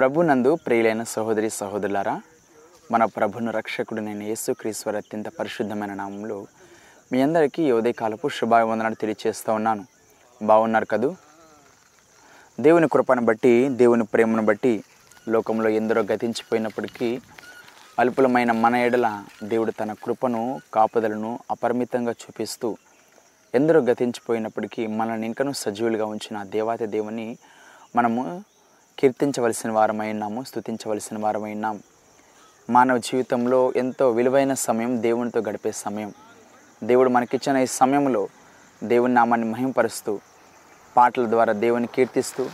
ప్రభునందు ప్రియులైన సహోదరి సహోదరులారా మన ప్రభును రక్షకుడు నేను యేసుక్రీశ్వర అత్యంత పరిశుద్ధమైన నామంలో మీ అందరికీ ఈ ఉదయకాలపు శుభావందనాలు తెలియచేస్తూ ఉన్నాను. బాగున్నారు కదూ? దేవుని కృపను బట్టి దేవుని ప్రేమను బట్టి లోకంలో ఎందరో గతించిపోయినప్పటికీ అల్పులమైన మన ఎడల దేవుడు తన కృపను కాపుదలను అపరిమితంగా చూపిస్తూ ఎందరో గతించిపోయినప్పటికీ మనల్ని ఇంకనూ సజీవులుగా ఉంచిన దేవాతి దేవుని మనము కీర్తించవలసిన వారమై ఉన్నాము స్తుతించవలసిన వారమై ఉన్నాం. మానవ జీవితంలో ఎంతో విలువైన సమయం దేవునితో గడిపే సమయం. దేవుడు మనకిచ్చిన ఈ సమయంలో దేవుని నామాన్ని మహింపరుస్తూ పాటల ద్వారా దేవుని కీర్తిస్తూ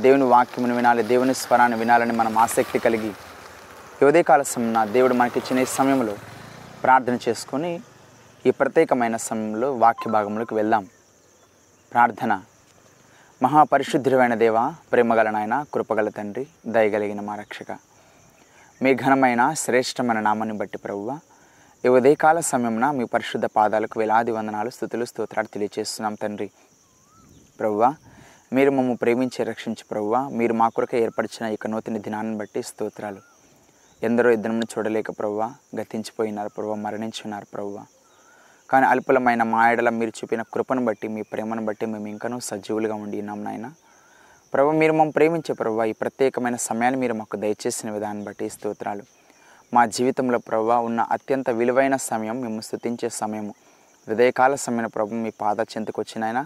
దేవుని వాక్యమును వినాలి దేవుని స్వరాన్ని వినాలని మనం ఆసక్తి కలిగి ఈ ఉదయకాల సమయంలో దేవుడు మనకిచ్చిన ఈ సమయంలో ప్రార్థన చేసుకొని ఈ ప్రత్యేకమైన సమయంలో వాక్య భాగంలోకి వెళ్దాం. ప్రార్థన. మహాపరిశుద్ధుడైన దేవ ప్రేమగల నాయన కృపగల తండ్రి దయగలిగిన మా రక్షక. మీ ఘనమైన శ్రేష్టమైన నామాన్ని బట్టి ప్రభువ ఈ ఉదయకాల సమయంన మీ పరిశుద్ధ పాదాలకు వేలాది వందనాలు స్థుతులు స్తోత్రాలు తెలియజేస్తున్నాం తండ్రి. ప్రభువ మీరు మమ్మ ప్రేమించి రక్షించి ప్రభువ మీరు మా కొరకు ఏర్పరిచిన ఇక నూతన దినాన్ని బట్టి స్తోత్రాలు. ఎందరో ఇద్దరిని చూడలేక ప్రభువ గతించిపోయినారు ప్రభువ మరణించున్నారు ప్రభువ. కానీ అల్పులమైన మా ఎడల మీరు చూపిన కృపను బట్టి మీ ప్రేమను బట్టి మేము ఇంకనూ సజీవులుగా ఉండి ఉన్నాం నాయన. ప్రభు మీరు మమ్మల్ని ప్రేమించే ప్రభు ఈ ప్రత్యేకమైన సమయాన్ని మీరు మాకు దయచేసిన విధాన్ని బట్టి స్తోత్రాలు. మా జీవితంలో ప్రభు ఉన్న అత్యంత విలువైన సమయం మేము స్థుతించే సమయము. హృదయకాల సమయం ప్రభు మీ పాద చెంతకు వచ్చినాయన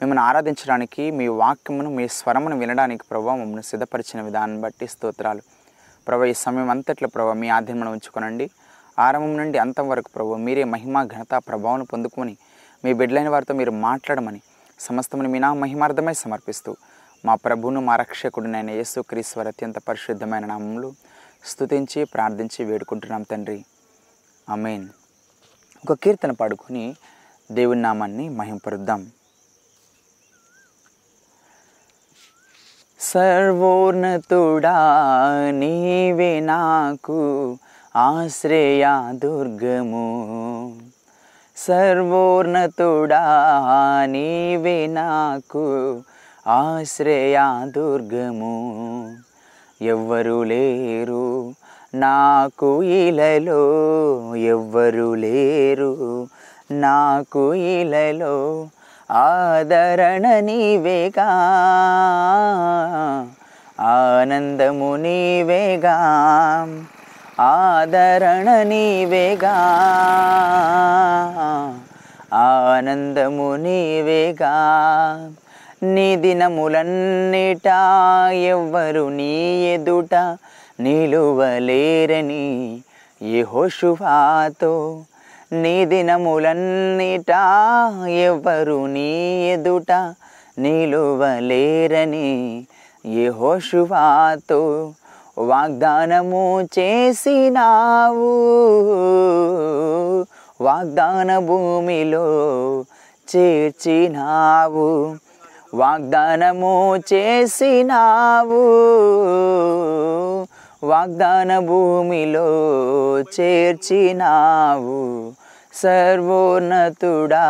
మిమ్మల్ని ఆరాధించడానికి మీ వాక్యమును మీ స్వరమును వినడానికి ప్రభు మమ్మల్ని సిద్ధపరిచిన విధానం బట్టి స్తోత్రాలు. ప్రభు ఈ సమయం అంతట్లో ప్రభు మీ ఆధీనంలో ఉంచుకోనండి. ఆరంభం నుండి అంతం వరకు ప్రభు మీరే మహిమ ఘనత ప్రభావం పొందుకొని మీ బిడ్డలైన వారితో మీరు మాట్లాడమని సమస్తమును మీ నా మహిమార్థమై సమర్పిస్తూ మా ప్రభువును మా రక్షకుడినైన యేసు క్రీశ్వర అత్యంత పరిశుద్ధమైన నామములు స్తుతించి ప్రార్థించి వేడుకుంటున్నాం తండ్రి. అమేన్ ఒక కీర్తన పాడుకొని దేవుని నామాన్ని మహింపరుద్దాం. సర్వోన్నతుడా నీవే నాకు ఆశ్రయ దుర్గము. సర్వోన్నతుడా నీవే నాకు ఆశ్రయ దుర్గము. ఎవ్వరు లేరు నాకు ఇలలో ఎవ్వరు లేరు నాకు ఇలలో. ఆదరణ నీవేగా ఆనందము నీవేగా. ఆదరణ నీవేగా. ఆనందము నీవేగా. నీ దినములన్నిట ఎవ్వరు నీ ఎదుట నిలువలేరని యహోషువాతో నీ దినములన్నిట ఎవ్వరు నీ ఎదుట నిలువలేరని యహోషువాతో వాగ్దానము చేసినావు. వాగ్దాన భూమిలో చేర్చినావు. వాగ్దానము చేసినావు. వాగ్దాన భూమిలో చేర్చినావు. సర్వోన్నతుడా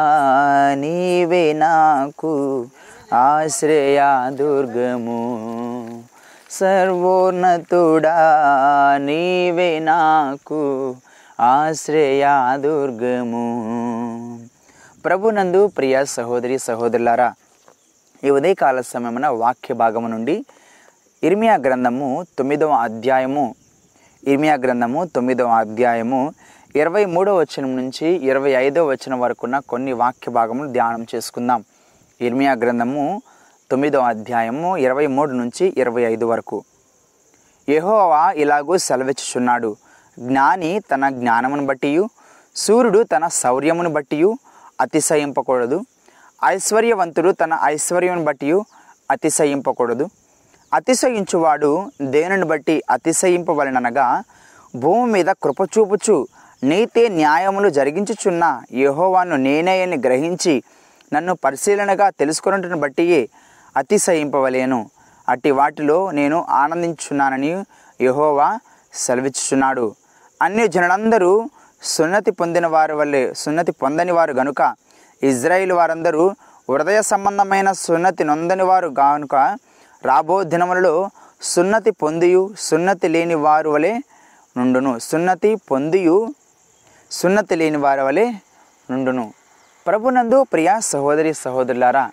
నీవే నాకు ఆశ్రయ దుర్గము. సర్వోన్నతుడా నీవే నాకు ఆశ్రయ దుర్గము. ప్రభునందు ప్రియ సహోదరి సహోదరులారా ఈ ఉదయకాల సమయమున వాక్య భాగము నుండి ఇర్మియా గ్రంథము తొమ్మిదవ అధ్యాయము ఇర్మియా గ్రంథము తొమ్మిదవ అధ్యాయము ఇరవై మూడవ వచనం నుంచి ఇరవై ఐదవ వచనం వరకున్న కొన్ని వాక్య భాగములు ధ్యానం చేసుకుందాం. ఇర్మియా గ్రంథము తొమ్మిదో అధ్యాయము ఇరవై మూడు నుంచి ఇరవై ఐదు వరకు. యహోవా ఇలాగూ సెలవిచ్చుచున్నాడు. జ్ఞాని తన జ్ఞానమును బట్టియు సూర్యుడు తన శౌర్యమును బట్టియు అతిశయింపకూడదు. ఐశ్వర్యవంతుడు తన ఐశ్వర్యమును బట్టియు అతిశయింపకూడదు. అతిశయించువాడు దేనిని బట్టి అతిశయింపవలననగా భూమి మీద కృపచూపుచు నీతి న్యాయములు జరిగించుచున్న యహోవాను నేనే అని గ్రహించి నన్ను పరిశీలనగా తెలుసుకున్నట్టును బట్టియే అతిశయింపవలేను. అట్టి వాటిలో నేను ఆనందించున్నానని యెహోవా సెలవిచ్చుచున్నాడు. అన్ని జనులందరూ సున్నతి పొందిన వారి వల్లే సున్నతి పొందని వారు గనుక ఇజ్రాయిల్ వారందరూ హృదయ సంబంధమైన సున్నతి నొందని వారు గనుక రాబో దినములలో సున్నతి పొందియు సున్నతి లేని వారు వలె నుండును. సున్నతి పొందియు సున్నతి లేని వారి వలె నుండును. ప్రభునందు ప్రియ సహోదరి సహోదరులారా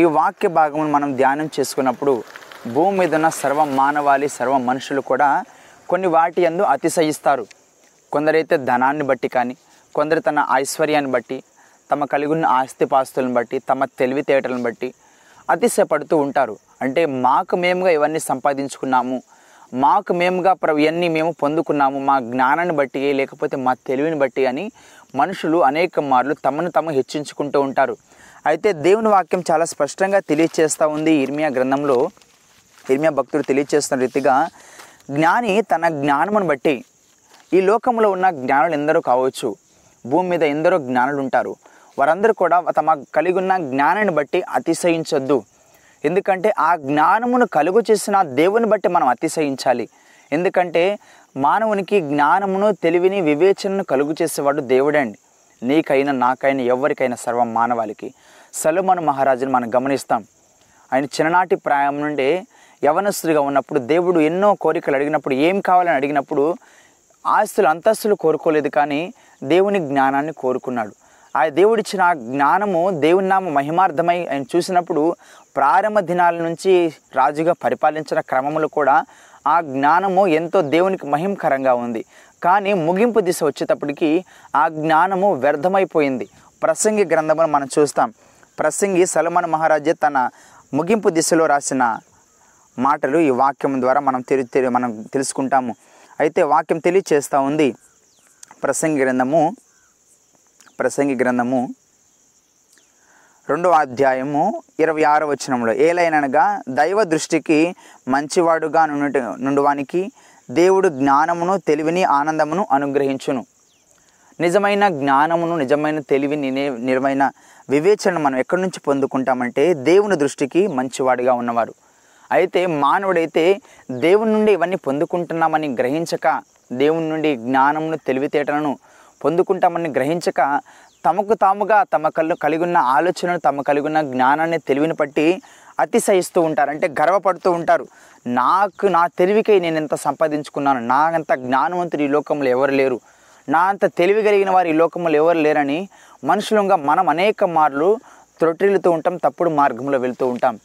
ఈ వాక్య భాగమును మనం ధ్యానం చేసుకున్నప్పుడు భూమి మీద ఉన్న సర్వ మానవాళి సర్వ మనుషులు కూడా కొన్ని వాటి యందు అతిశయిస్తారు. కొందరైతే ధనాన్ని బట్టి కానీ కొందరు తన ఐశ్వర్యాన్ని బట్టి తమ కలిగి ఉన్న ఆస్తిపాస్తులను బట్టి తమ తెలివితేటలను బట్టి అతిశయపడుతూ ఉంటారు. అంటే మాకు మేముగా ఇవన్నీ సంపాదించుకున్నాము మాకు మేముగా ప్ర ఇవన్నీ మేము పొందుకున్నాము మా జ్ఞానాన్ని బట్టి లేకపోతే మా తెలివిని బట్టి అని మనుషులు అనేక మార్లు తమను తాము హెచ్చించుకుంటూ ఉంటారు. అయితే దేవుని వాక్యం చాలా స్పష్టంగా తెలియచేస్తూ ఉంది ఇర్మియా గ్రంథంలో. ఇర్మియా భక్తుడు తెలియచేస్తున్న రీతిగా జ్ఞాని తన జ్ఞానమును బట్టి ఈ లోకంలో ఉన్న జ్ఞానులు ఎందరో కావచ్చు భూమి మీద ఎందరో జ్ఞానులు ఉంటారు. వారందరూ కూడా తమ కలిగి ఉన్న జ్ఞానాన్ని బట్టి అతిశయించొద్దు. ఎందుకంటే ఆ జ్ఞానమును కలుగు చేసిన దేవుని బట్టి మనం అతిశయించాలి. ఎందుకంటే మానవునికి జ్ఞానమును తెలివిని వివేచనను కలుగు చేసేవాడు దేవుడండి. నీకైనా నాకైనా ఎవరికైనా సర్వం మానవాళికి. సలుమను మహారాజుని మనం గమనిస్తాం. ఆయన చిన్ననాటి ప్రాయం నుండే యవనస్తుడిగా ఉన్నప్పుడు దేవుడు ఎన్నో కోరికలు అడిగినప్పుడు ఏం కావాలని అడిగినప్పుడు ఆస్తులు అంతస్తులు కోరుకోలేదు కానీ దేవుని జ్ఞానాన్ని కోరుకున్నాడు. ఆ దేవుడిచ్చిన ఆ జ్ఞానము దేవుని నామ మహిమార్థమై ఆయన చూసినప్పుడు ప్రారంభ దినాల నుంచి రాజుగా పరిపాలించిన క్రమములు కూడా ఆ జ్ఞానము ఎంతో దేవునికి మహిమకరంగా ఉంది. కానీ ముగింపు దిశ వచ్చేటప్పటికి ఆ జ్ఞానము వ్యర్థమైపోయింది. ప్రసంగి గ్రంథమును మనం చూస్తాం. ప్రసంగి సలమాన్ మహారాజే తన ముగింపు దిశలో రాసిన మాటలు ఈ వాక్యం ద్వారా మనం తెలి తెలి- మనం తెలుసుకుంటాము. అయితే వాక్యం తెలియచేస్తూ ఉంది. ప్రసంగి గ్రంథము ప్రసంగి గ్రంథము రెండవ అధ్యాయము ఇరవై ఆరో వచనంలో ఏలైనగా దైవ దృష్టికి మంచివాడుగా నుండి నుండువానికి దేవుడు జ్ఞానమును తెలివిని ఆనందమును అనుగ్రహించును. నిజమైన జ్ఞానమును నిజమైన తెలివిని నిజమైన వివేచనను మనం ఎక్కడి నుంచి పొందుకుంటామంటే దేవుని దృష్టికి మంచివాడిగా ఉన్నవారు. అయితే మానవుడైతే దేవుని నుండి ఇవన్నీ పొందుకుంటున్నామని గ్రహించక దేవుని నుండి జ్ఞానమును తెలివితేటలను పొందుకుంటామని గ్రహించక తమకు తాముగా తమ కళ్ళు కలిగి ఉన్న ఆలోచనను తమ కలిగి ఉన్న జ్ఞానాన్ని తెలివిని బట్టి అతిశయిస్తూ ఉంటారు. అంటే గర్వపడుతూ ఉంటారు. నాకు నా తెలివికై నేను ఎంత సంపాదించుకున్నాను? నా అంత జ్ఞానవంతుడు ఈ లోకంలో ఎవరు లేరు? నా అంత తెలివి కలిగిన వారు ఈ లోకంలో ఎవరు లేరని మనుషులంగా మనం అనేక మార్లు త్రొట్టిల్లుతూ ఉంటాం తప్పుడు మార్గంలో వెళ్తూ ఉంటాం.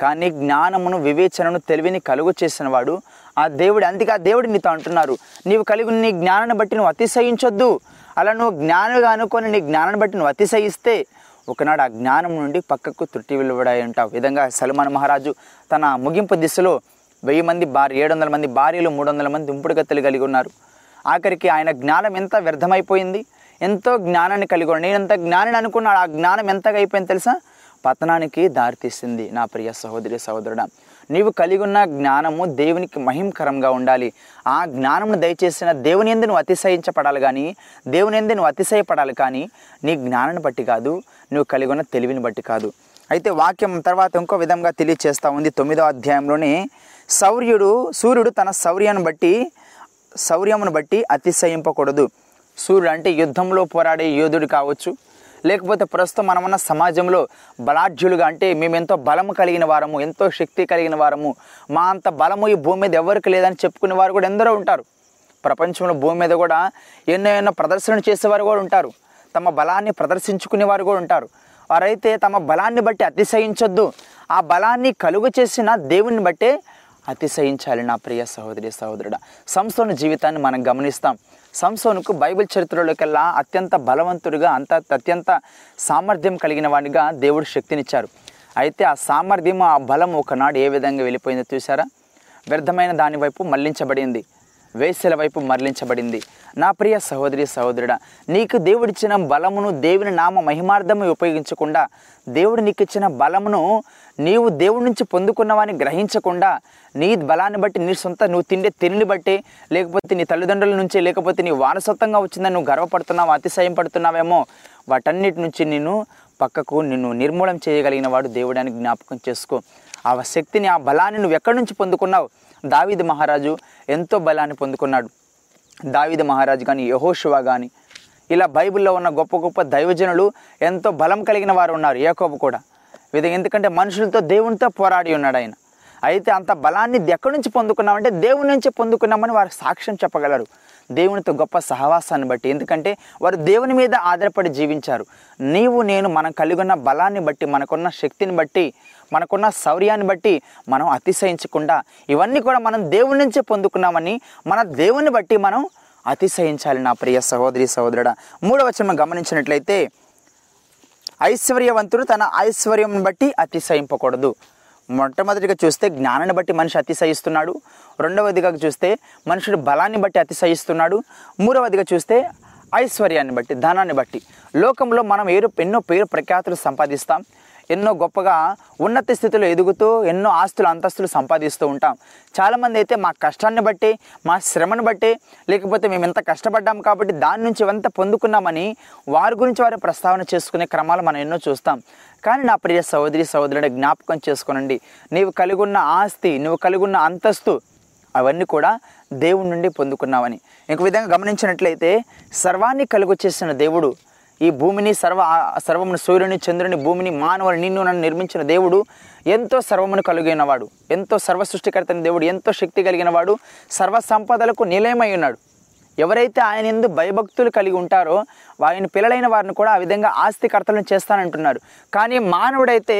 కానీ జ్ఞానమును వివేచనను తెలివిని కలుగు చేసిన వాడు ఆ దేవుడు. అందుకే ఆ దేవుడు నీతో అంటున్నారు నీవు కలిగి నీ జ్ఞానాన్ని బట్టి నువ్వు అతిశయించొద్దు. అలా నువ్వు జ్ఞానుగా అనుకొని నీ జ్ఞానాన్ని బట్టి నువ్వు అతిశయిస్తే ఒకనాడు ఆ జ్ఞానం నుండి పక్కకు త్రుట్టి వెలువడాయి ఉంటావు విధంగా సల్మాన్ మహారాజు తన ముగింపు దిశలో వెయ్యి మంది భార్య ఏడు వందల మంది భార్యలు మూడు వందల మంది ఉంపుడుగత్తెలు కలిగి ఉన్నారు. ఆఖరికి ఆయన జ్ఞానం ఎంత వ్యర్థమైపోయింది? ఎంతో జ్ఞానాన్ని కలిగి ఉన్నాడు. నేను ఎంత జ్ఞానాన్ని అనుకున్నాడు ఆ జ్ఞానం ఎంతగా అయిపోయింది తెలుసా? పతనానికి దారితీసింది నా ప్రియ సహోదరి సహోదరుడా. నీవు కలిగి ఉన్న జ్ఞానము దేవునికి మహిమకరంగా ఉండాలి. ఆ జ్ఞానమును దయచేసిన దేవుని ఎందు నువ్వు అతిశయించపడాలి కానీ దేవుని ఎందు నువ్వు అతిశయపడాలి కానీ నీ జ్ఞానాన్ని బట్టి కాదు నువ్వు కలిగి ఉన్న తెలివిని బట్టి కాదు. అయితే వాక్యం తర్వాత ఇంకో విధంగా తెలియచేస్తూ ఉంది. తొమ్మిదో అధ్యాయంలోనే సౌర్యుడు సూర్యుడు తన శౌర్యాన్ని బట్టి శౌర్యమును బట్టి అతిశయింపకూడదు. సూర్యుడు అంటే యుద్ధంలో పోరాడే యోధుడు కావచ్చు. లేకపోతే ప్రస్తుతం మనమున్న సమాజంలో బలాఢ్యులుగా అంటే మేము ఎంతో బలము కలిగిన వారము ఎంతో శక్తి కలిగిన వారము. మా అంత బలము ఈ భూమి మీద ఎవరికి లేదని చెప్పుకునే వారు కూడా ఎందరో ఉంటారు. ప్రపంచంలో భూమి మీద కూడా ఎన్నో ఎన్నో ప్రదర్శనలు చేసేవారు కూడా ఉంటారు. తమ బలాన్ని ప్రదర్శించుకునే వారు కూడా ఉంటారు. వారైతే తమ బలాన్ని బట్టి అతిశయించొద్దు. ఆ బలాన్ని కలుగు చేసిన దేవుని బట్టే అతిశయించాలి నా ప్రియ సహోదరి సహోదరుడా. సంసోను జీవితాన్ని మనం గమనిస్తాం. సంసోనుకు బైబిల్ చరిత్రలోకెల్లా అత్యంత బలవంతుడిగా అంత అత్యంత సామర్థ్యం కలిగిన వాడిగా దేవుడు శక్తినిచ్చారు. అయితే ఆ సామర్థ్యం ఆ బలం ఒకనాడు ఏ విధంగా వెళ్ళిపోయిందో చూసారా వ్యర్థమైన దాని వైపు మళ్ళించబడింది. వేసెల వైపు మరలించబడింది. నా ప్రియ సహోదరి సహోదరుడా నీకు దేవుడిచ్చిన బలమును దేవుని నామ మహిమార్థము ఉపయోగించకుండా దేవుడు నీకు ఇచ్చిన బలమును నీవు దేవుడి నుంచి పొందుకున్నవాని గ్రహించకుండా నీ బలాన్ని బట్టి నీ సొంత నువ్వు తిండే తిండిని బట్టి లేకపోతే నీ తల్లిదండ్రుల నుంచి లేకపోతే నీ వారసత్వంగా వచ్చిందని నువ్వు గర్వపడుతున్నావు అతిశయం పడుతున్నావేమో వాటన్నిటి నుంచి నిన్ను పక్కకు నిన్ను నిర్మూలం చేయగలిగిన వాడు దేవుడానికి జ్ఞాపకం చేసుకో. ఆ శక్తిని ఆ బలాన్ని నువ్వు ఎక్కడి నుంచి పొందుకున్నావు? దావీది మహారాజు ఎంతో బలాన్ని పొందుకున్నాడు. దావిద మహారాజు కానీ యహోషువా కానీ ఇలా బైబిల్లో ఉన్న గొప్ప గొప్ప దైవజనులు ఎంతో బలం కలిగిన వారు ఉన్నారు ఏకోబు కూడా. విధంగా ఎందుకంటే మనుషులతో దేవునితో పోరాడి ఉన్నాడు ఆయన. అయితే అంత బలాన్ని ఎక్కడి నుంచి పొందుకున్నామంటే దేవుని నుంచి పొందుకున్నామని వారు సాక్ష్యం చెప్పగలరు. దేవునితో గొప్ప సహవాసాన్ని బట్టి. ఎందుకంటే వారు దేవుని మీద ఆధారపడి జీవించారు. నీవు నేను మనం కలిగి ఉన్న బలాన్ని బట్టి మనకున్న శక్తిని బట్టి మనకున్న శౌర్యాన్ని బట్టి మనం అతిశయించకుండా ఇవన్నీ కూడా మనం దేవుని నుంచే పొందుకున్నామని మన దేవుని బట్టి మనం అతిశయించాలి నా ప్రియ సహోదరి సహోదరుడ. మూడవ చిన్న గమనించినట్లయితే ఐశ్వర్యవంతుడు తన ఐశ్వర్యం బట్టి అతిశయింపకూడదు. మొట్టమొదటిగా చూస్తే జ్ఞానాన్ని బట్టి మనిషి అతిశయిస్తున్నాడు. రెండవదిగా చూస్తే మనుషుడు బలాన్ని బట్టి అతిశయిస్తున్నాడు. మూడవదిగా చూస్తే ఐశ్వర్యాన్ని బట్టి ధనాన్ని బట్టి. లోకంలో మనం ఏరు ఎన్నో పేరు ప్రఖ్యాతులు సంపాదిస్తాం. ఎన్నో గొప్పగా ఉన్నత స్థితిలో ఎదుగుతూ ఎన్నో ఆస్తులు అంతస్తులు సంపాదిస్తూ ఉంటాం. చాలామంది అయితే మా కష్టాన్ని బట్టి మా శ్రమను బట్టి లేకపోతే మేము ఎంత కష్టపడ్డాం కాబట్టి దాని నుంచి ఎంత పొందుకున్నామని వారి గురించి వారి ప్రస్తావన చేసుకునే క్రమాలు మనం ఎన్నో చూస్తాం. కానీ నా ప్రియ సహోదరి సహోదరుని జ్ఞాపకం చేసుకోనండి. నీవు కలిగి ఉన్న ఆస్తి నువ్వు కలిగి ఉన్న అంతస్తు అవన్నీ కూడా దేవుడి నుండి పొందుకున్నావని. ఇంక విధంగా గమనించినట్లయితే సర్వాన్ని కలుగొచ్చేసిన దేవుడు ఈ భూమిని సర్వ సర్వమును సూర్యుని చంద్రుని భూమిని మానవుని నిన్ను నన్ను నిర్మించిన దేవుడు ఎంతో సర్వమును కలిగినవాడు ఎంతో సర్వ సృష్టికర్తని దేవుడు ఎంతో శక్తి కలిగిన వాడు సర్వ సంపదలకు నిలయమై ఉన్నాడు. ఎవరైతే ఆయన ఎందు భయభక్తులు కలిగి ఉంటారో ఆయన పిల్లలైన వారిని కూడా ఆ విధంగా ఆస్తికర్తలను చేస్తానంటున్నారు కానీ మానవుడైతే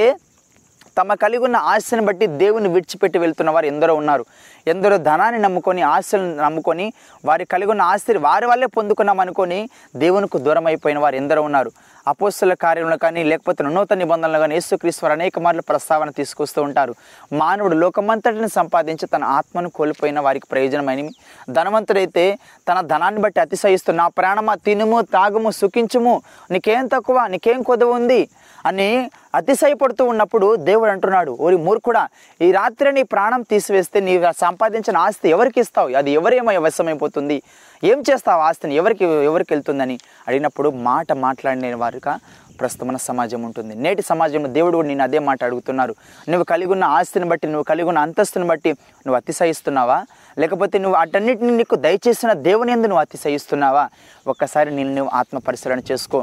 తమ కలిగి ఉన్న ఆశని బట్టి దేవుని విడిచిపెట్టి వెళ్తున్న వారు ఎందరో ఉన్నారు. ఎందరో ధనాన్ని నమ్ముకొని ఆశలను నమ్ముకొని వారి కలిగి ఉన్న ఆస్తిని వారి వల్లే పొందుకున్నాం అనుకొని దేవునికి దూరం అయిపోయిన వారు ఎందరో ఉన్నారు. అపోస్తుల కార్యంలో కానీ లేకపోతే నూతన నిబంధనలు కానీ యేసుక్రీస్తు వారు అనేక మార్లు ప్రస్తావన తీసుకొస్తూ ఉంటారు. మానవుడు లోకమంతటిని సంపాదించి తన ఆత్మను కోల్పోయిన వారికి ప్రయోజనమైనవి. ధనవంతుడైతే తన ధనాన్ని బట్టి అతిశయిస్తూ నా ప్రాణమా తినుము తాగుము సుఖించుము నీకేం తక్కువ నీకేం కొదవ ఉంది? అని అతిశయపడుతూ ఉన్నప్పుడు దేవుడు అంటున్నాడు ఓరి మూర్ఖుడా ఈ రాత్రి నీ ప్రాణం తీసివేస్తే నీ సంపాదించిన ఆస్తి ఎవరికి ఇస్తావు? అది ఎవరేమో వశమైపోతుంది. ఏం చేస్తావు? ఆస్తిని ఎవరికి ఎవరికి వెళ్తుందని? అడిగినప్పుడు మాట మాట్లాడిన వారుగా ప్రస్తుతమైన సమాజం ఉంటుంది. నేటి సమాజంలో దేవుడు కూడా నేను అదే మాట అడుగుతున్నారు. నువ్వు కలిగి ఉన్న ఆస్తిని బట్టి నువ్వు కలిగి ఉన్న అంతస్తుని బట్టి నువ్వు అతిశయిస్తున్నావా? లేకపోతే నువ్వు అటన్నిటిని నీకు దయచేసిన దేవుని ఎందు నువ్వు అతిశయిస్తున్నావా? ఒక్కసారి నేను నువ్వు ఆత్మ పరిశీలన చేసుకో.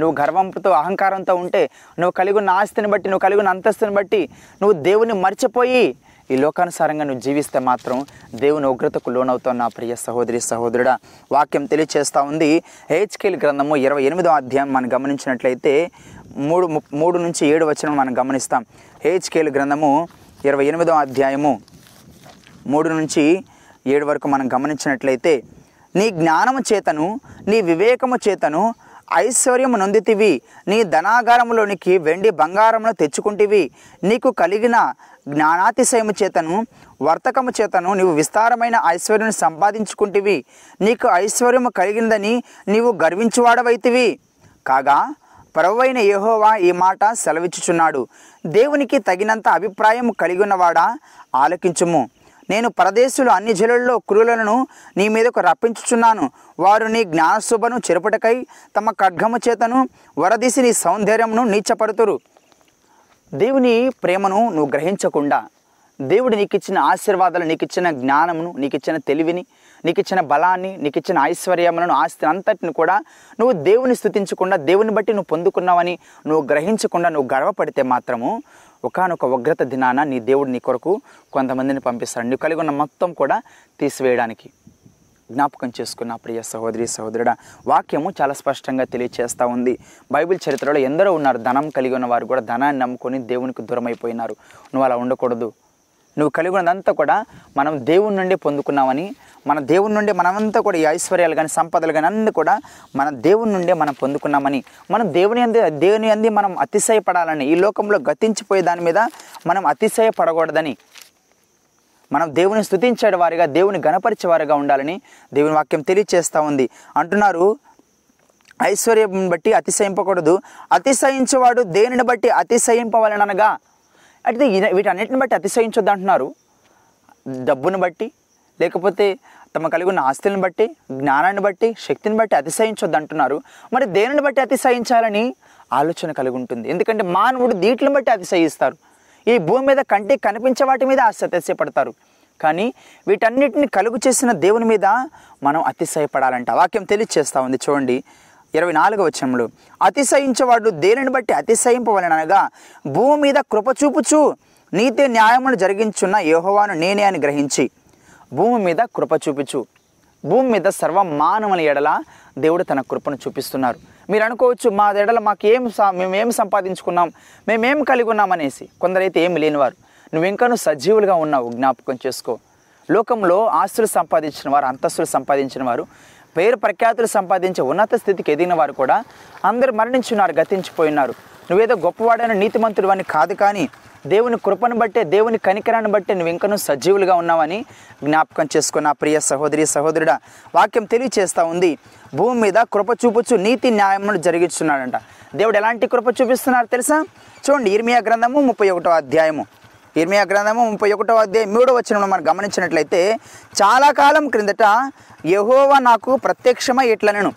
నువ్వు గర్వంతో అహంకారంతో ఉంటే నువ్వు కలిగి ఉన్న ఆస్తిని బట్టి నువ్వు కలిగి ఉన్న అంతస్తుని బట్టి నువ్వు దేవుని మర్చిపోయి ఈ లోకానుసారంగా నువ్వు జీవిస్తే మాత్రం దేవుని ఉగ్రతకు లోనవుతావు నా ప్రియ సహోదరి సహోదరుడా. వాక్యం తెలియచేస్తూ ఉంది. హెచ్కేల్ గ్రంథము ఇరవై ఎనిమిదో అధ్యాయం మనం గమనించినట్లయితే మూడు ము- మూడు నుంచి ఏడు వచ్చిన మనం గమనిస్తాం. హెచ్కేల్ గ్రంథము ఇరవై ఎనిమిదో అధ్యాయము మూడు నుంచి ఏడు వరకు మనం గమనించినట్లయితే నీ జ్ఞానము చేతను నీ వివేకము చేతను ఐశ్వర్యము నొందితివి. నీ ధనాగారములోనికి వెండి బంగారమును తెచ్చుకుంటివి. నీకు కలిగిన జ్ఞానాతిశయము చేతను వర్తకము చేతను నీవు విస్తారమైన ఐశ్వర్యం సంపాదించుకుంటివి. నీకు ఐశ్వర్యము కలిగిందని నీవు గర్వించువాడవైతివి. కాగా ప్రభువైన యహోవా ఈ మాట సెలవిచ్చుచున్నాడు. దేవునికి తగినంత అభిప్రాయం కలిగి ఉన్నవాడా ఆలకించుము. నేను పరదేశులు అన్ని జనులలో క్రూలను నీ మీదకు రప్పించుచున్నాను. వారు నీ జ్ఞానశుభను చెరుపుటకై తమ ఖడ్గము చేతను వరదీసి నీ సౌందర్యమును నీచపడుతురు దేవుని ప్రేమను నువ్వు గ్రహించకుండా దేవుడు నీకు ఇచ్చిన ఆశీర్వాదాలు నీకు ఇచ్చిన జ్ఞానమును నీకు ఇచ్చిన తెలివిని నీకు ఇచ్చిన బలాన్ని నీకు ఇచ్చిన ఐశ్వర్యములను ఆస్తిని అంతటిని కూడా నువ్వు దేవుని స్థుతించకుండా దేవుని బట్టి నువ్వు పొందుకున్నావని నువ్వు గ్రహించకుండా నువ్వు గర్వపడితే మాత్రము ఒకానొక ఉగ్రత దినాన నీ దేవుడు నీ కొరకు కొంతమందిని పంపిస్తాడు. నువ్వు కలిగి ఉన్న మొత్తం కూడా తీసివేయడానికి జ్ఞాపకం చేసుకున్న ప్రియ సహోదరి సహోదరుడా వాక్యము చాలా స్పష్టంగా తెలియచేస్తూ ఉంది. బైబిల్ చరిత్రలో ఎందరో ఉన్నారు ధనం కలిగి ఉన్న వారు కూడా ధనాన్ని నమ్ముకొని దేవునికి దూరమైపోయినారు. నువ్వు అలా ఉండకూడదు. నువ్వు కలిగి ఉన్నదంతా కూడా మనం దేవుని నుండి పొందుకున్నామని మన దేవుని నుండి మనమంతా కూడా ఈ ఐశ్వర్యాలు కానీ సంపదలు కానీ అన్నీ కూడా మన దేవుని నుండే మనం పొందుకున్నామని మనం దేవుని అంది దేవుని అంది మనం అతిశయపడాలని ఈ లోకంలో గతించిపోయే దాని మీద మనం అతిశయపడకూడదని మనం దేవుని స్థుతించే వారిగా దేవుని గణపరిచేవారిగా ఉండాలని దేవుని వాక్యం తెలియచేస్తూ ఉంది. అంటున్నారు ఐశ్వర్యం బట్టి అతిశయింపకూడదు. అతిశయించేవాడు దేనిని బట్టి అతిశయింపవలనగా అయితే వీటన్నిటిని బట్టి అతిశయించొద్దు అంటున్నారు. డబ్బును బట్టి లేకపోతే తమ కలిగి ఉన్న ఆస్తులను బట్టి జ్ఞానాన్ని బట్టి శక్తిని బట్టి అతిశయించొద్దు అంటున్నారు. మరి దేనిని బట్టి అతిశయించాలని ఆలోచన కలిగి ఉంటుంది. ఎందుకంటే మానవుడు దీట్లను బట్టి అతిశయిస్తారు. ఈ భూమి మీద కంటే కనిపించే వాటి మీద అతిశయపడతారు. కానీ వీటన్నిటిని కలుగు చేసిన దేవుని మీద మనం అతిశయపడాలంట. వాక్యం తెలియచేస్తా ఉంది. చూడండి. ఇరవై నాలుగు వచనంలో అతిశయించేవాడు దేనిని బట్టి అతిశయింపవలనగా భూమి మీద కృప చూపుచు నీతి న్యాయమును జరిగించున్న యోహవాను నేనే అని గ్రహించి భూమి మీద కృప చూపించు. భూమి మీద సర్వ మానవుల ఎడల దేవుడు తన కృపను చూపిస్తున్నారు. మీరు అనుకోవచ్చు మా ఎడల మాకు ఏం సా- మేము ఏం సంపాదించుకున్నాం మేమేం కలిగి ఉన్నాం అనేసి కొందరైతే ఏమి లేనివారు. నువ్వు ఇంకా నువ్వు సజీవులుగా ఉన్నావు జ్ఞాపకం చేసుకో. లోకంలో ఆస్తులు సంపాదించిన వారు అంతస్తులు సంపాదించిన వారు పేరు ప్రఖ్యాతులు సంపాదించే ఉన్నత స్థితికి ఎదిగిన వారు కూడా అందరూ మరణించున్నారు గతించిపోయినారు. నువ్వేదో గొప్పవాడైన నీతిమంతుడు అని కాదు కానీ దేవుని కృపను బట్టే దేవుని కనికరాన్ని బట్టే నువ్వు ఇంకనూ సజీవులుగా ఉన్నావని జ్ఞాపకం చేసుకున్న ప్రియ సహోదరి సహోదరుడా వాక్యం తెలియచేస్తూ ఉంది. భూమి మీద కృప చూపుచు నీతి న్యాయమును జరిగిస్తున్నాడంట. దేవుడు ఎలాంటి కృప చూపిస్తున్నారు తెలుసా? చూడండి ఇర్మియా గ్రంథము ముప్పై ఒకటో అధ్యాయము. ఇర్మియా గ్రంథము ముప్పై ఒకటో అధ్యాయం మూడో వచ్చిన మనం గమనించినట్లయితే చాలా కాలం క్రిందట యహోవా నాకు ప్రత్యక్షమై ఇట్లనెను.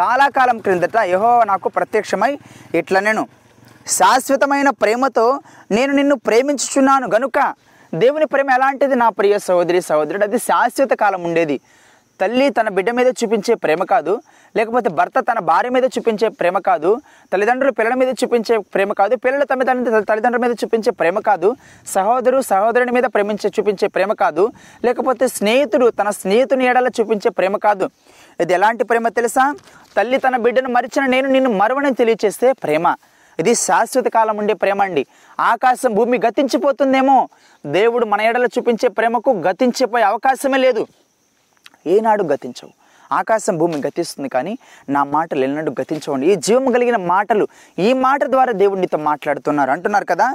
చాలా కాలం క్రిందట యహోవా నాకు ప్రత్యక్షమై ఇట్లనెను. శాశ్వతమైన ప్రేమతో నేను నిన్ను ప్రేమించుచున్నాను. గనుక దేవుని ప్రేమ ఎలాంటిది? నా ప్రియ సహోదరి సహోదరుడు అది శాశ్వత కాలం ఉండేది. తల్లి తన బిడ్డ మీద చూపించే ప్రేమ కాదు లేకపోతే భర్త తన భార్య మీద చూపించే ప్రేమ కాదు తల్లిదండ్రులు పిల్లల మీద చూపించే ప్రేమ కాదు పిల్లలు తమ తల్లిదండ్రుల మీద చూపించే ప్రేమ కాదు సహోదరు సహోదరుని మీద ప్రేమించే చూపించే ప్రేమ కాదు లేకపోతే స్నేహితుడు తన స్నేహితుని ఏడల చూపించే ప్రేమ కాదు. ఇది ఎలాంటి ప్రేమ తెలుసా? తల్లి తన బిడ్డను మరిచిన నేను నిన్ను మరవని తెలియచేస్తే ప్రేమ. ఇది శాశ్వత కాలం ఉండే ప్రేమ అండి. ఆకాశం భూమి గతించిపోతుందేమో. దేవుడు మన ఎడల చూపించే ప్రేమకు గతించిపోయే అవకాశమే లేదు. ఏనాడు గతించవు. ఆకాశం భూమి గతిస్తుంది కానీ నా మాటలు ఎన్నడూ గతించవండి ఈ జీవం కలిగిన మాటలు ఈ మాట ద్వారా దేవుడితో మాట్లాడుతున్నారు. అంటున్నారు కదా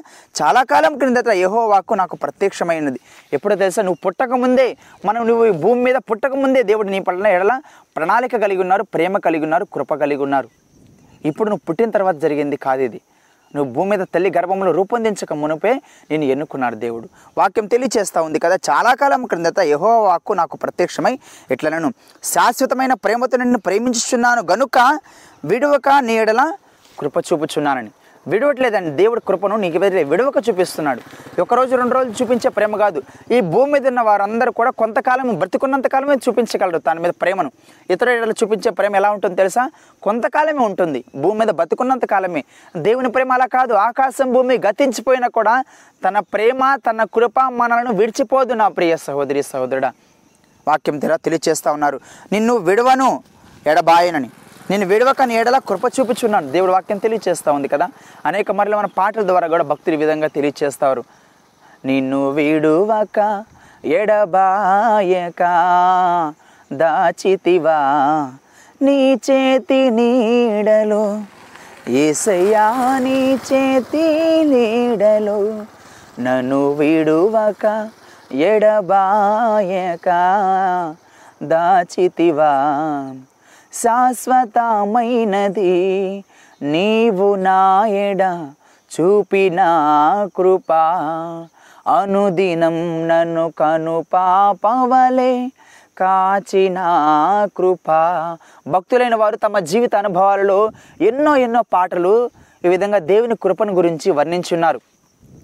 చాలా కాలం క్రిందట యహో వాక్కు నాకు ప్రత్యక్షమైనది. ఎప్పుడో తెలుసా? నువ్వు పుట్టక ముందే మనం నువ్వు ఈ భూమి మీద పుట్టక ముందే దేవుడు నీ పట్ల ఎడల ప్రణాళిక కలిగి ఉన్నారు ప్రేమ కలిగి ఉన్నారు కృప కలిగి ఉన్నారు. ఇప్పుడు నువ్వు పుట్టిన తర్వాత జరిగింది కాదు ఇది. నువ్వు భూమి మీద తల్లి గర్భంలో రూపొందించక మునుపే నేను ఎన్నుకున్నాడు దేవుడు. వాక్యం తెలియచేస్తూ ఉంది కదా చాలా కాలం క్రిందత యహో వాక్కు నాకు ప్రత్యక్షమై ఇట్లనను శాశ్వతమైన ప్రేమతో నిన్ను ప్రేమించుచున్నాను గనుక విడువక నీడల కృప చూపుచున్నానని. విడవట్లేదండి. దేవుడి కృపను నీకు ఎదురే విడవక చూపిస్తున్నాడు. ఒకరోజు రెండు రోజులు చూపించే ప్రేమ కాదు. ఈ భూమి మీద ఉన్న వారందరూ కూడా కొంతకాలం బ్రతికున్నంత కాలమే చూపించగలరు తన మీద ప్రేమను. ఇతరులు చూపించే ప్రేమ ఎలా ఉంటుందో తెలుసా? కొంతకాలమే ఉంటుంది. భూమి మీద బతుకున్నంత కాలమే. దేవుని ప్రేమ అలా కాదు. ఆకాశం భూమి గతించిపోయినా కూడా తన ప్రేమ తన కృప మనలను విడిచిపోదు నా ప్రియ సహోదరి సహోదరుడా. వాక్యం తెర తెలియచేస్తా ఉన్నారు. నిన్ను విడవను ఎడబాయనని. నేను విడవక నీ కృప చూపించున్నాను. దేవుడు వాక్యం తెలియచేస్తూ ఉంది కదా? అనేక మరల మన పాటల ద్వారా కూడా భక్తులు ఈ విధంగా తెలియచేస్తారు. నిన్ను విడువక ఎడబాయక దాచితివా నీ చేతి నీడలో ఏసయ్యా నీ చేతి నీడలో నన్ను విడువక ఎడబాయక దాచితివా. శాశ్వతమైనది. నీవు నాయడ చూపిన కృప. అనుదినం నన్ను కను పాపవలే కాచిన కృప. భక్తులైన వారు తమ జీవిత అనుభవాలలో ఎన్నో ఎన్నో పాటలు ఈ విధంగా దేవుని కృపను గురించి వర్ణించున్నారు.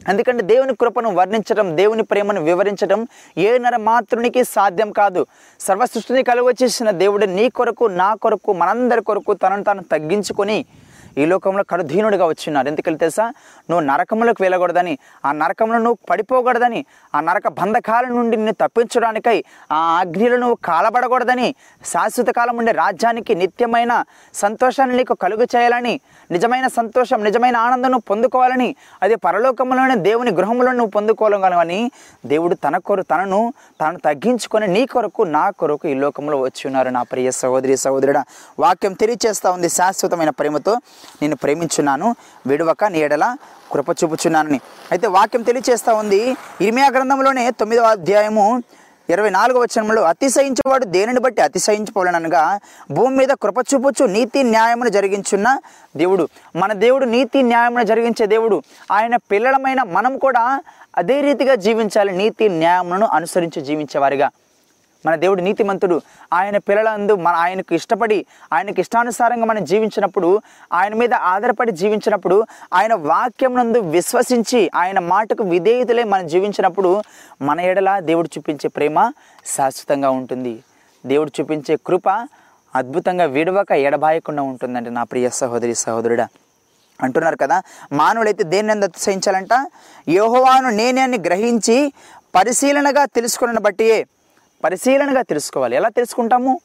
ఎందుకంటే దేవుని కృపను వర్ణించడం దేవుని ప్రేమను వివరించడం ఏ నరమాత్రునికి సాధ్యం కాదు. సర్వ సృష్టిని చేసిన దేవుడు నీ కొరకు నా కొరకు మనందరి కొరకు తనను తాను తగ్గించుకొని ఈ లోకంలో కడుధీనుడిగా వచ్చినారు. ఎందుకంటే తెలుసా? నువ్వు నరకములకు వెళ్ళకూడదని ఆ నరకంలో నువ్వు పడిపోకూడదని ఆ నరక బంధకాల నుండి నిన్ను తప్పించడానికై ఆ అగ్నిలో నువ్వు కాలబడకూడదని శాశ్వత కాలం ఉండే రాజ్యానికి నిత్యమైన సంతోషాన్ని నీకు కలుగు చేయాలని నిజమైన సంతోషం నిజమైన ఆనందం నువ్వు పొందుకోవాలని అది పరలోకంలోనే దేవుని గృహంలో నువ్వు పొందుకోవాలని దేవుడు తన కొరు తనను తాను తగ్గించుకొని నీ కొరకు నా కొరకు ఈ లోకంలో వచ్చి ఉన్నారు నా ప్రియ సహోదరి సహోదరుడా. వాక్యం తెలియచేస్తా ఉంది శాశ్వతమైన ప్రేమతో. నేను ప్రేమించున్నాను. విడవక నీడల కృప చూపుచున్నానని. అయితే వాక్యం తెలియచేస్తా ఉంది. ఇర్మియా గ్రంథంలోనే తొమ్మిదవ అధ్యాయము ఇరవై నాలుగవ వచనంలో అతిశయించేవాడు దేనిని బట్టి అతిశయించుకోవాలనగా భూమి మీద కృప చూపొచ్చు నీతి న్యాయమును జరిగించున్న దేవుడు. మన దేవుడు నీతి న్యాయమును జరిగించే దేవుడు. ఆయన పిల్లలమైన మనం కూడా అదే రీతిగా జీవించాలి. నీతి న్యాయములను అనుసరించి జీవించేవారిగా. మన దేవుడు నీతిమంతుడు. ఆయన పిల్లలందు మన ఆయనకు ఇష్టపడి ఆయనకు ఇష్టానుసారంగా మనం జీవించినప్పుడు ఆయన మీద ఆధారపడి జీవించినప్పుడు ఆయన వాక్యం నందు విశ్వసించి ఆయన మాటకు విధేయతలే మనం జీవించినప్పుడు మన ఎడల దేవుడు చూపించే ప్రేమ శాశ్వతంగా ఉంటుంది. దేవుడు చూపించే కృప అద్భుతంగా విడవక ఎడబాయకుండా ఉంటుందండి నా ప్రియ సహోదరి సహోదరుడా. అంటున్నారు కదా మానవులైతే దేన్ని ఎందు అతిశయించాలంట? యోహోవాను నేనే అని గ్రహించి పరిశీలనగా తెలుసుకున్న బట్టియే పరిశీలనగా తెలుసుకోవాలి. ఎలా తెలుసుకుంటాము?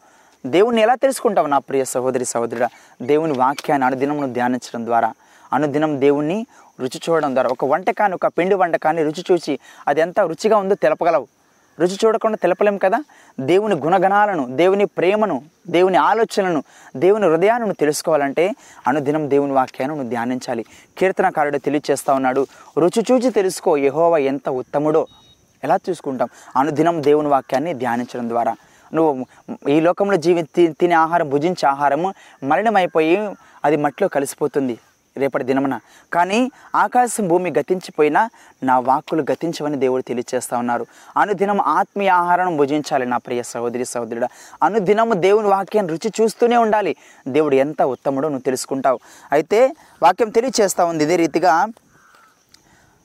దేవుణ్ణి ఎలా తెలుసుకుంటాము నా ప్రియ సహోదరి సహోదరుడా దేవుని వాక్యాన్ని అనుదినమును ధ్యానించడం ద్వారా అనుదినం దేవుణ్ణి రుచి చూడడం ద్వారా ఒక వంటకాన్ని ఒక పిండి వంటకాన్ని రుచి చూసి అది ఎంత రుచిగా ఉందో తెలపగలవు. రుచి చూడకుండా తెలపలేం కదా? దేవుని గుణగణాలను దేవుని ప్రేమను దేవుని ఆలోచనలను దేవుని హృదయాన్ని తెలుసుకోవాలంటే అనుదినం దేవుని వాక్యాన్ని నువ్వు ధ్యానించాలి. కీర్తనకారుడు తెలియచేస్తా ఉన్నాడు రుచి చూచి తెలుసుకో యహోవ ఎంత ఉత్తముడో. ఎలా చూసుకుంటాం? అనుదినం దేవుని వాక్యాన్ని ధ్యానించడం ద్వారా. నువ్వు ఈ లోకంలో జీవి తినే ఆహారం భుజించే ఆహారము మరణమైపోయి అది మట్టిలో కలిసిపోతుంది రేపటి దినమున. కానీ ఆకాశం భూమి గతించిపోయినా నా వాక్కులు గతించవని దేవుడు తెలియచేస్తా ఉన్నారు. అనుదినం ఆత్మీయ ఆహారం భుజించాలి నా ప్రియ సహోదరి సహోదరుడా. అనుదినము దేవుని వాక్యాన్ని రుచి చూస్తూనే ఉండాలి. దేవుడు ఎంత ఉత్తముడో నువ్వు తెలుసుకుంటావు. అయితే వాక్యం తెలియచేస్తా ఉంది ఇదే రీతిగా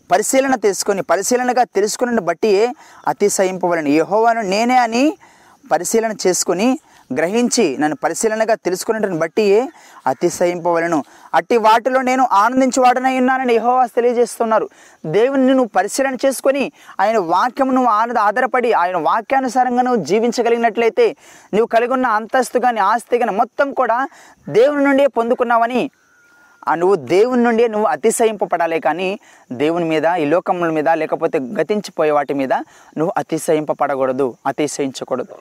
పరిశీలన తీసుకొని పరిశీలనగా తెలుసుకున్న బట్టి అతిశయింపవలను యహోవాను నేనే అని పరిశీలన చేసుకొని గ్రహించి నన్ను పరిశీలనగా తెలుసుకున్నట్టుని బట్టి అతిశయింపవలను అట్టి వాటిలో నేను ఆనందించేవాడనై ఉన్నానని యహోవాస్ తెలియజేస్తున్నారు. దేవుని నువ్వు పరిశీలన చేసుకొని ఆయన వాక్యం నువ్వు ఆనంద ఆధారపడి ఆయన వాక్యానుసారంగా నువ్వు జీవించగలిగినట్లయితే నువ్వు కలిగి ఉన్న అంతస్తు కానీ ఆస్తి కానీ మొత్తం కూడా దేవుని నుండే పొందుకున్నావని నువ్వు దేవుని నుండి నువ్వు అతిశయింపబడాలి కానీ దేవుని మీద ఈ లోకముల మీద లేకపోతే గతించిపోయే వాటి మీద నువ్వు అతిశయింపబడకూడదు అతిశయించకూడదు.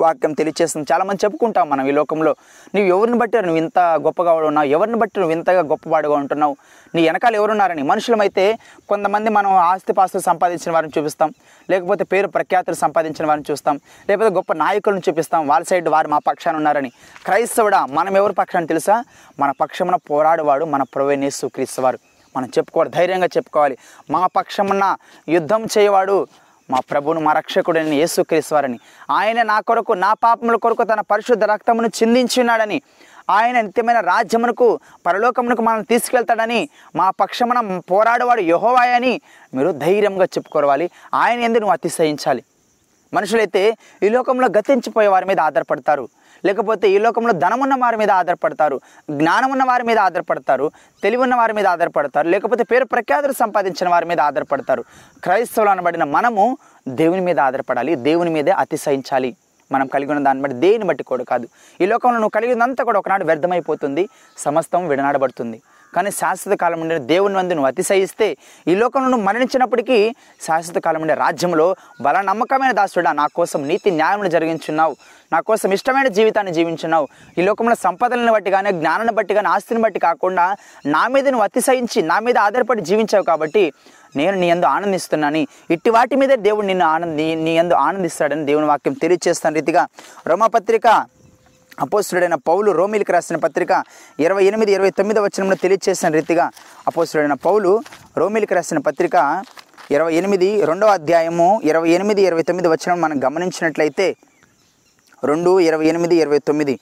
వాక్యం తెలియచేస్తుంది. చాలామంది చెప్పుకుంటాం మనం ఈ లోకంలో. నువ్వు ఎవరిని బట్టి నువ్వు ఇంత గొప్పగా ఉన్నావు? ఎవరిని బట్టి నువ్వు ఇంతగా గొప్పవాడుగా ఉంటున్నావు? నీ వెనకాల ఎవరున్నారని? మనుషులమైతే కొంతమంది మనం ఆస్తిపాస్తులు సంపాదించిన వారిని చూపిస్తాం. లేకపోతే పేరు ప్రఖ్యాతులు సంపాదించిన వారిని చూస్తాం. లేకపోతే గొప్ప నాయకులను చూపిస్తాం. వాళ్ళ సైడ్ వారు మా పక్షాన ఉన్నారని. క్రైస్తవుడా మనం ఎవరి పక్షాన్ని తెలుసా? మన పక్షమున పోరాడువాడు మన ప్రవేణేసు క్రీస్తువారు మనం చెప్పుకోవాలి ధైర్యంగా చెప్పుకోవాలి. మా పక్షమున యుద్ధం చేయవాడు మా ప్రభువును మా రక్షకుడని యేసుక్రీశ్వరని ఆయన నా కొరకు నా పాపముల కొరకు తన పరిశుద్ధ రక్తమును చిందించున్నాడని ఆయన నిత్యమైన రాజ్యమునకు పరలోకమునకు మనల్ని తీసుకెళ్తాడని మా పక్షమున పోరాడేవాడు యహోవాయని మీరు ధైర్యంగా చెప్పుకోవాలి. ఆయన ఎందు నువ్వు అతిశయించాలి. మనుషులైతే ఈ లోకంలో గతించిపోయే వారి మీద ఆధారపడతారు. లేకపోతే ఈ లోకంలో ధనమున్న వారి మీద ఆధారపడతారు జ్ఞానం ఉన్న వారి మీద ఆధారపడతారు తెలివి ఉన్న వారి మీద ఆధారపడతారు లేకపోతే పేరు ప్రఖ్యాతులు సంపాదించిన వారి మీద ఆధారపడతారు. క్రైస్తవులు అనబడిన మనము దేవుని మీద ఆధారపడాలి దేవుని మీదే అతిశయించాలి. మనం కలిగి ఉన్న దాన్ని బట్టి దేని బట్టి కూడా కాదు. ఈ లోకంలో నువ్వు కలిగి కూడా ఒకనాడు వ్యర్థమైపోతుంది సమస్తం విడనాడబడుతుంది. కానీ శాశ్వత కాలం ఉండే దేవుని వందు నువ్వు అతిశయిస్తే ఈ లోకంలో నువ్వు మరణించినప్పటికీ శాశ్వత కాలం ఉండే రాజ్యంలో బల నమ్మకమైన దాసుడా నా కోసం నీతి న్యాయములు జరిగించున్నావు. నా కోసం ఇష్టమైన జీవితాన్ని జీవించున్నావు. ఈ లోకంలో సంపదలను బట్టి కానీ జ్ఞానాన్ని బట్టి కానీ ఆస్తిని బట్టి కాకుండా నా మీద నువ్వు అతిశయించి నా మీద ఆధారపడి జీవించావు కాబట్టి నేను నీ ఎందు ఆనందిస్తున్నాను. ఇట్టి వాటి మీదే దేవుడు నిన్ను ఆనంది నీ ఎందు ఆనందిస్తాడని దేవుని వాక్యం తెలియజేస్తాను రీతిగా రోమపత్రిక అపోస్తుడైన పౌలు రోమిలికి రాసిన పత్రిక ఇరవై ఎనిమిది ఇరవై తొమ్మిది వచనంలో తెలియచేసిన రీతిగా అపోస్తుడైన పౌలు రోమిలికి రాసిన పత్రిక ఇరవై ఎనిమిది రెండవ అధ్యాయము ఇరవై ఎనిమిది ఇరవై తొమ్మిది వచనం మనం గమనించినట్లయితే రెండు ఇరవై ఎనిమిది ఇరవై తొమ్మిది.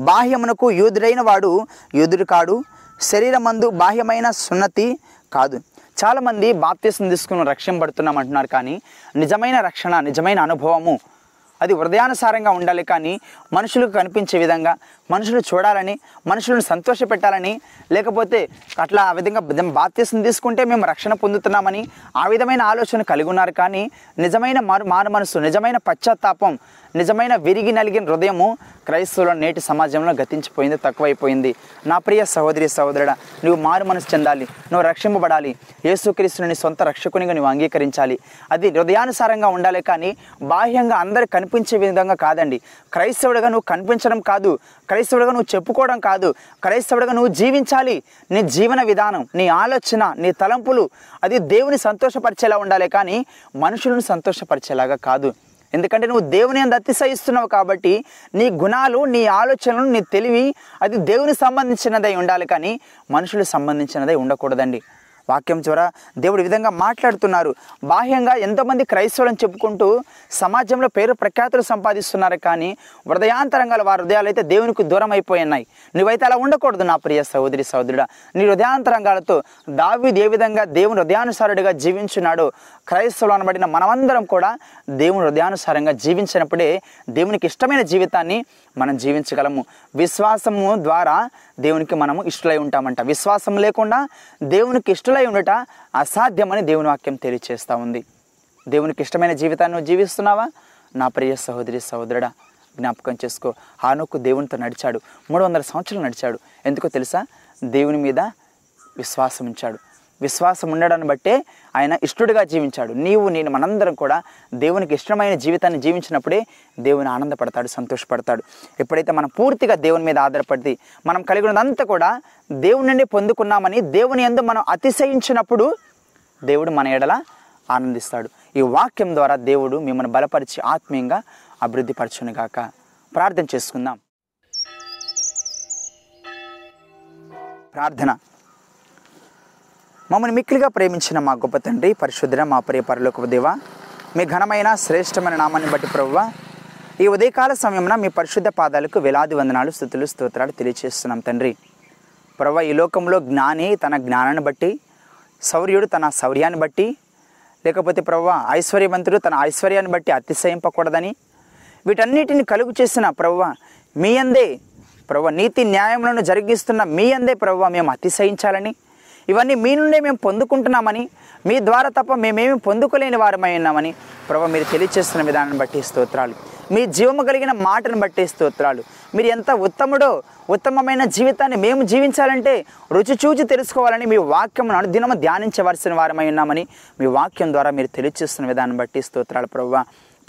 బాహ్యమునకు యూదుడైన వాడు యూదుడు కాడు శరీరమందు బాహ్యమైన సున్నతి కాదు. చాలామంది బాప్తీసం తీసుకుని రక్షింపబడుతున్నాం అంటున్నారు కానీ నిజమైన రక్షణ నిజమైన అనుభవము అది హృదయానుసారంగా ఉండాలి కానీ మనుషులకు కనిపించే విధంగా మనుషులు చూడాలని మనుషులను సంతోషపెట్టాలని లేకపోతే అట్లా ఆ విధంగా బాధ్యతను తీసుకుంటే మేము రక్షణ పొందుతున్నామని ఆ విధమైన ఆలోచన కలిగి ఉన్నారు. కానీ నిజమైన మారు మారు మనసు నిజమైన పశ్చాత్తాపం నిజమైన విరిగి నలిగిన హృదయము క్రైస్తవుల నేటి సమాజంలో గతించిపోయింది తక్కువైపోయింది. నా ప్రియ సహోదరి సహోదరుడా నువ్వు మారు మనసు చెందాలి నువ్వు రక్షింపబడాలి. యేసుక్రీస్తుని నీ సొంత రక్షకునిగా నువ్వు అంగీకరించాలి. అది హృదయానుసారంగా ఉండాలి కానీ బాహ్యంగా అందరు కనిపించే విధంగా కాదండి. క్రైస్తవుడిగా నువ్వు కనిపించడం కాదు. క్రైస్తవుడిగా నువ్వు చెప్పుకోవడం కాదు. క్రైస్తవుడిగా నువ్వు జీవించాలి. నీ జీవన విధానం నీ ఆలోచన నీ తలంపులు అది దేవుని సంతోషపరిచేలా ఉండాలి కానీ మనుషులను సంతోషపరిచేలాగా కాదు. ఎందుకంటే నువ్వు దేవుని అంత అతిశయిస్తున్నావు కాబట్టి నీ గుణాలు నీ ఆలోచనలు నీ తెలివి అది దేవునికి సంబంధించినదై ఉండాలి కానీ మనుషులకు సంబంధించినదై ఉండకూడదండి. వాక్యం చివర దేవుడు విధంగా మాట్లాడుతున్నారు. బాహ్యంగా ఎంతోమంది క్రైస్తవులను చెప్పుకుంటూ సమాజంలో పేరు ప్రఖ్యాతులు సంపాదిస్తున్నారు కానీ హృదయాంతరంగాల వారి హృదయాలు అయితే దేవునికి దూరం అయిపోయి ఉన్నాయి. నువ్వైతే అలా ఉండకూడదు నా ప్రియ సహోదరి సహోదరుడా. నీ హృదయాంతరంగాలతో దావి ఏ విధంగా దేవుని హృదయానుసారుడిగా జీవించున్నాడో క్రైస్తవులు అనబడిన మనమందరం కూడా దేవుని హృదయానుసారంగా జీవించినప్పుడే దేవునికి ఇష్టమైన జీవితాన్ని మనం జీవించగలము. విశ్వాసము ద్వారా దేవునికి మనము ఇష్టలై ఉంటామంట. విశ్వాసం లేకుండా దేవునికి ఇష్టలై ఉండట అసాధ్యమని దేవుని వాక్యం తెలియచేస్తూ ఉంది. దేవునికి ఇష్టమైన జీవితాన్ని నువ్వు జీవిస్తున్నావా? నా ప్రియ సహోదరి సహోదరుడా జ్ఞాపకం చేసుకో. హానుకు దేవునితో నడిచాడు. మూడు వందల సంవత్సరాలు నడిచాడు. ఎందుకో తెలుసా? దేవుని మీద విశ్వాసం ఉంచాడు. విశ్వాసం ఉండడాన్ని బట్టే ఆయన ఇష్టడుగా జీవించాడు. నీవు నేను మనందరం కూడా దేవునికి ఇష్టమైన జీవితాన్ని జీవించినప్పుడే దేవుని ఆనందపడతాడు సంతోషపడతాడు. ఎప్పుడైతే మనం పూర్తిగా దేవుని మీద ఆధారపడి మనం కలిగి ఉన్నదంతా కూడా దేవుని నుండి పొందుకున్నామని దేవుని ఎందు మనం అతిశయించినప్పుడు దేవుడు మన ఎడల ఆనందిస్తాడు. ఈ వాక్యం ద్వారా దేవుడు మిమ్మల్ని బలపరిచి ఆత్మీయంగా అభివృద్ధి పరచునుగాక ప్రార్థన చేసుకుందాం. ప్రార్థన. మమ్మల్ని మిక్కిలిగా ప్రేమించిన మా గొప్ప తండ్రి పరిశుద్ధ మా ప్రియ పరలోక దేవ మీ ఘనమైన శ్రేష్టమైన నామాన్ని బట్టి ప్రభువ ఈ ఉదయకాల సమయంలో మీ పరిశుద్ధ పాదాలకు వేలాది వందనాలు స్థుతులు స్తోత్రాలు తెలియజేస్తున్నాం తండ్రి. ప్రభు ఈ లోకంలో జ్ఞాని తన జ్ఞానాన్ని బట్టి శౌర్యుడు తన శౌర్యాన్ని బట్టి లేకపోతే ప్రభు ఐశ్వర్యవంతుడు తన ఐశ్వర్యాన్ని బట్టి అతిశయింపకూడదని వీటన్నిటిని కలుగు చేసిన ప్రవ్వ మీ అందే ప్రభు నీతి న్యాయములను జరిగిస్తున్న మీ అందే ప్రభు మేము అతిశయించాలని ఇవన్నీ మీ నుండే మేము పొందుకుంటున్నామని మీ ద్వారా తప్ప మేమేమి పొందుకోలేని వారమై ఉన్నామని ప్రభు మీరు తెలియచేస్తున్న విధానాన్ని బట్టి స్తోత్రాలు. మీ జీవము కలిగిన మాటను బట్టి స్తోత్రాలు. మీరు ఎంత ఉత్తముడో ఉత్తమమైన జీవితాన్ని మేము జీవించాలంటే రుచి చూచి తెలుసుకోవాలని మీ వాక్యమును అనుదినము ధ్యానించవలసిన వారమై ఉన్నామని మీ వాక్యం ద్వారా మీరు తెలియచేస్తున్న విధానం బట్టి స్తోత్రాలు ప్రభు.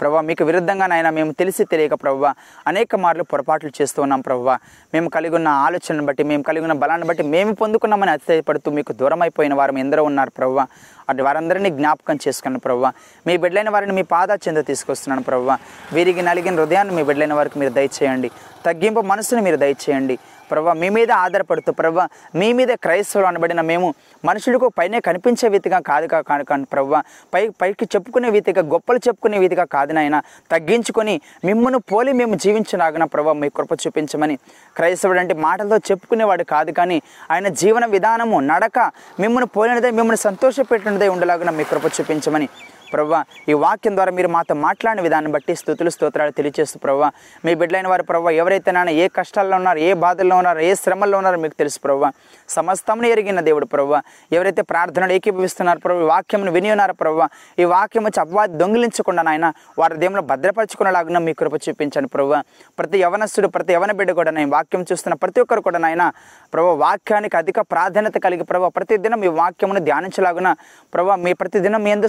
ప్రభా మీకు విరుద్ధంగా నాయన మేము తెలిసి తెలియక ప్రభావ అనేక మార్లు పొరపాట్లు చేస్తూ ఉన్నాం ప్రభావ మేము కలిగి ఉన్న ఆలోచనను బట్టి మేము కలిగి ఉన్న బలాన్ని బట్టి మేము పొందుకున్నామని అతిశయపడుతూ మీకు దూరం అయిపోయిన వారు ఎందరో ఉన్నారు ప్రభావ అటు వారందరినీ జ్ఞాపకం చేసుకున్నాను ప్రభావ మీ బిడ్డలైన వారిని మీ పాదా చెంద తీసుకొస్తున్నాను ప్రభావ వీరికి నలిగిన హృదయాన్ని మీ బిడ్డలైన వారికి మీరు దయచేయండి. తగ్గింపు మనసుని మీరు దయచేయండి. ప్రభా మీ మీద ఆధారపడుతూ ప్రభా మీ మీద క్రైస్తవులు అనబడిన మేము మనుషులకు పైనే కనిపించే వీతిగా కాదు కా- కాదు కానీ ప్రభా. పై పైకి చెప్పుకునే వీతిగా గొప్పలు చెప్పుకునే వీతిగా కాదు నాయన. తగ్గించుకొని మిమ్మల్ని పోలి మేము జీవించలాగిన ప్రభా మీ కృప చూపించమని. క్రైస్తవుడు అంటే మాటలతో చెప్పుకునేవాడు కాదు కానీ ఆయన జీవన విధానము నడక మిమ్మల్ని పోలినదే మిమ్మల్ని సంతోషపెట్టినదే ఉండలాగిన మీ కృప చూపించమని. ప్రభా ఈ వాక్యం ద్వారా మీరు మాతో మాట్లాడిన విధాన్ని బట్టి స్థుతులు స్తోత్రాలు తెలియజేస్తూ ప్రభా మీ బిడ్డలైన వారు ప్రభా ఎవరైతే నాన్న ఏ కష్టాల్లో ఉన్నారు ఏ బాధల్లో ఉన్నారు ఏ శ్రమల్లో ఉన్నారో మీకు తెలుసు ప్రభా సమస్తమును ఎరిగిన దేవుడు ప్రభా ఎవరైతే ప్రార్థనలు ఏకీభవిస్తున్నారు ప్రభు ఈ విని ఉన్నారు ప్రభా ఈ వాక్యం వచ్చి అపవాది దొంగిలించకుండా నాయన వారి దేవుని భద్రపరచుకునేలాగా మీ కృప చూపించండి ప్రభా ప్రతి యవనస్తుడు ప్రతి యవన బిడ్డ కూడా నేను వాక్యం చూస్తున్న ప్రతి ఒక్కరు కూడా నాయన ప్రభు వాక్యానికి అధిక ప్రాధాన్యత కలిగి ప్రభావ ప్రతిదినం మీ వాక్యమును ధ్యానించలాగున ప్రభా మీ ప్రతిదినం మీ ఎందు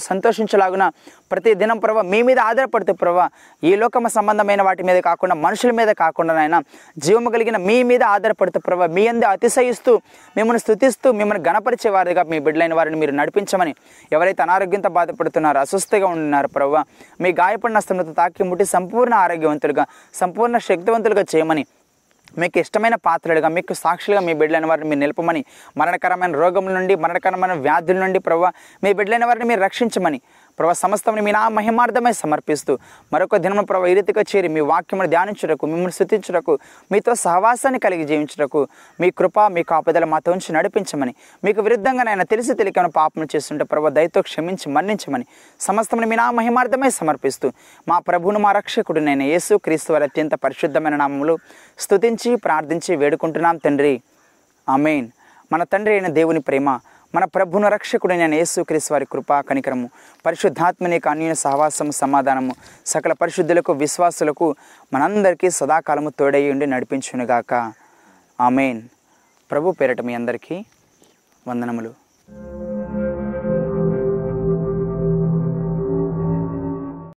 సంతోషించలాగున ప్రతి దినం ప్రభా మీ మీద ఆధారపడుతూ ప్రభా ఈ లోకమ సంబంధమైన వాటి మీద కాకుండా మనుషుల మీద కాకుండా నాయన జీవము కలిగిన మీ మీద ఆధారపడుతూ ప్రభా మీ అందు అతిశయిస్తూ మిమ్మల్ని స్థుతిస్తూ మిమ్మల్ని గణపరిచే వారిగా మీ బిడ్డలైన వారిని మీరు నడిపించమని ఎవరైతే అనారోగ్యంతో బాధపడుతున్నారో అస్వస్థగా ఉన్నారు ప్రభా మీ గాయపడిన స్థలతో తాకి ముట్టి సంపూర్ణ ఆరోగ్యవంతులుగా సంపూర్ణ శక్తివంతులుగా చేయమని మీకు ఇష్టమైన పాత్రలుగా మీకు సాక్షులుగా మీ బిడ్డలైన వారిని మీరు నిలపమని మరణకరమైన రోగముల నుండి మరణకరమైన వ్యాధుల నుండి ప్రభావ మీ బిడ్డలైన వారిని మీరు రక్షించమని ప్రభా సమస్తమని మీ నా మహిమార్థమై సమర్పిస్తూ మరొక దినము ప్రభా ఈ రీతిగా చేరి మీ వాక్యమును ధ్యానించుటకు మిమ్మల్ని స్థుతించుటకు మీతో సహవాసాన్ని కలిగి జీవించుటకు మీ కృప మీ కాపుదల మాతో ఉంచి నడిపించమని మీకు విరుద్ధంగా నేను తెలిసి తెలియకమైన పాపం చేస్తుంటే ప్రభా దయతో క్షమించి మన్నించమని సమస్తమని మీ నా మహిమార్థమై సమర్పిస్తూ మా ప్రభును మా రక్షకుడు నేను యేసు క్రీస్తు వారి అత్యంత పరిశుద్ధమైన నామములు స్థుతించి ప్రార్థించి వేడుకుంటున్నాం తండ్రి. ఆమెన్. మన తండ్రి అయిన దేవుని ప్రేమ మన ప్రభున రక్షకుడైన యేసుక్రీస్ వారి కృపా కనికరము పరిశుద్ధాత్మని అన్య సహవాసము సమాధానము సకల పరిశుద్ధులకు విశ్వాసులకు మనందరికీ సదాకాలము తోడై ఉండి నడిపించునుగాక. ఆమెన్. ప్రభు పేరట మీ అందరికీ వందనములు.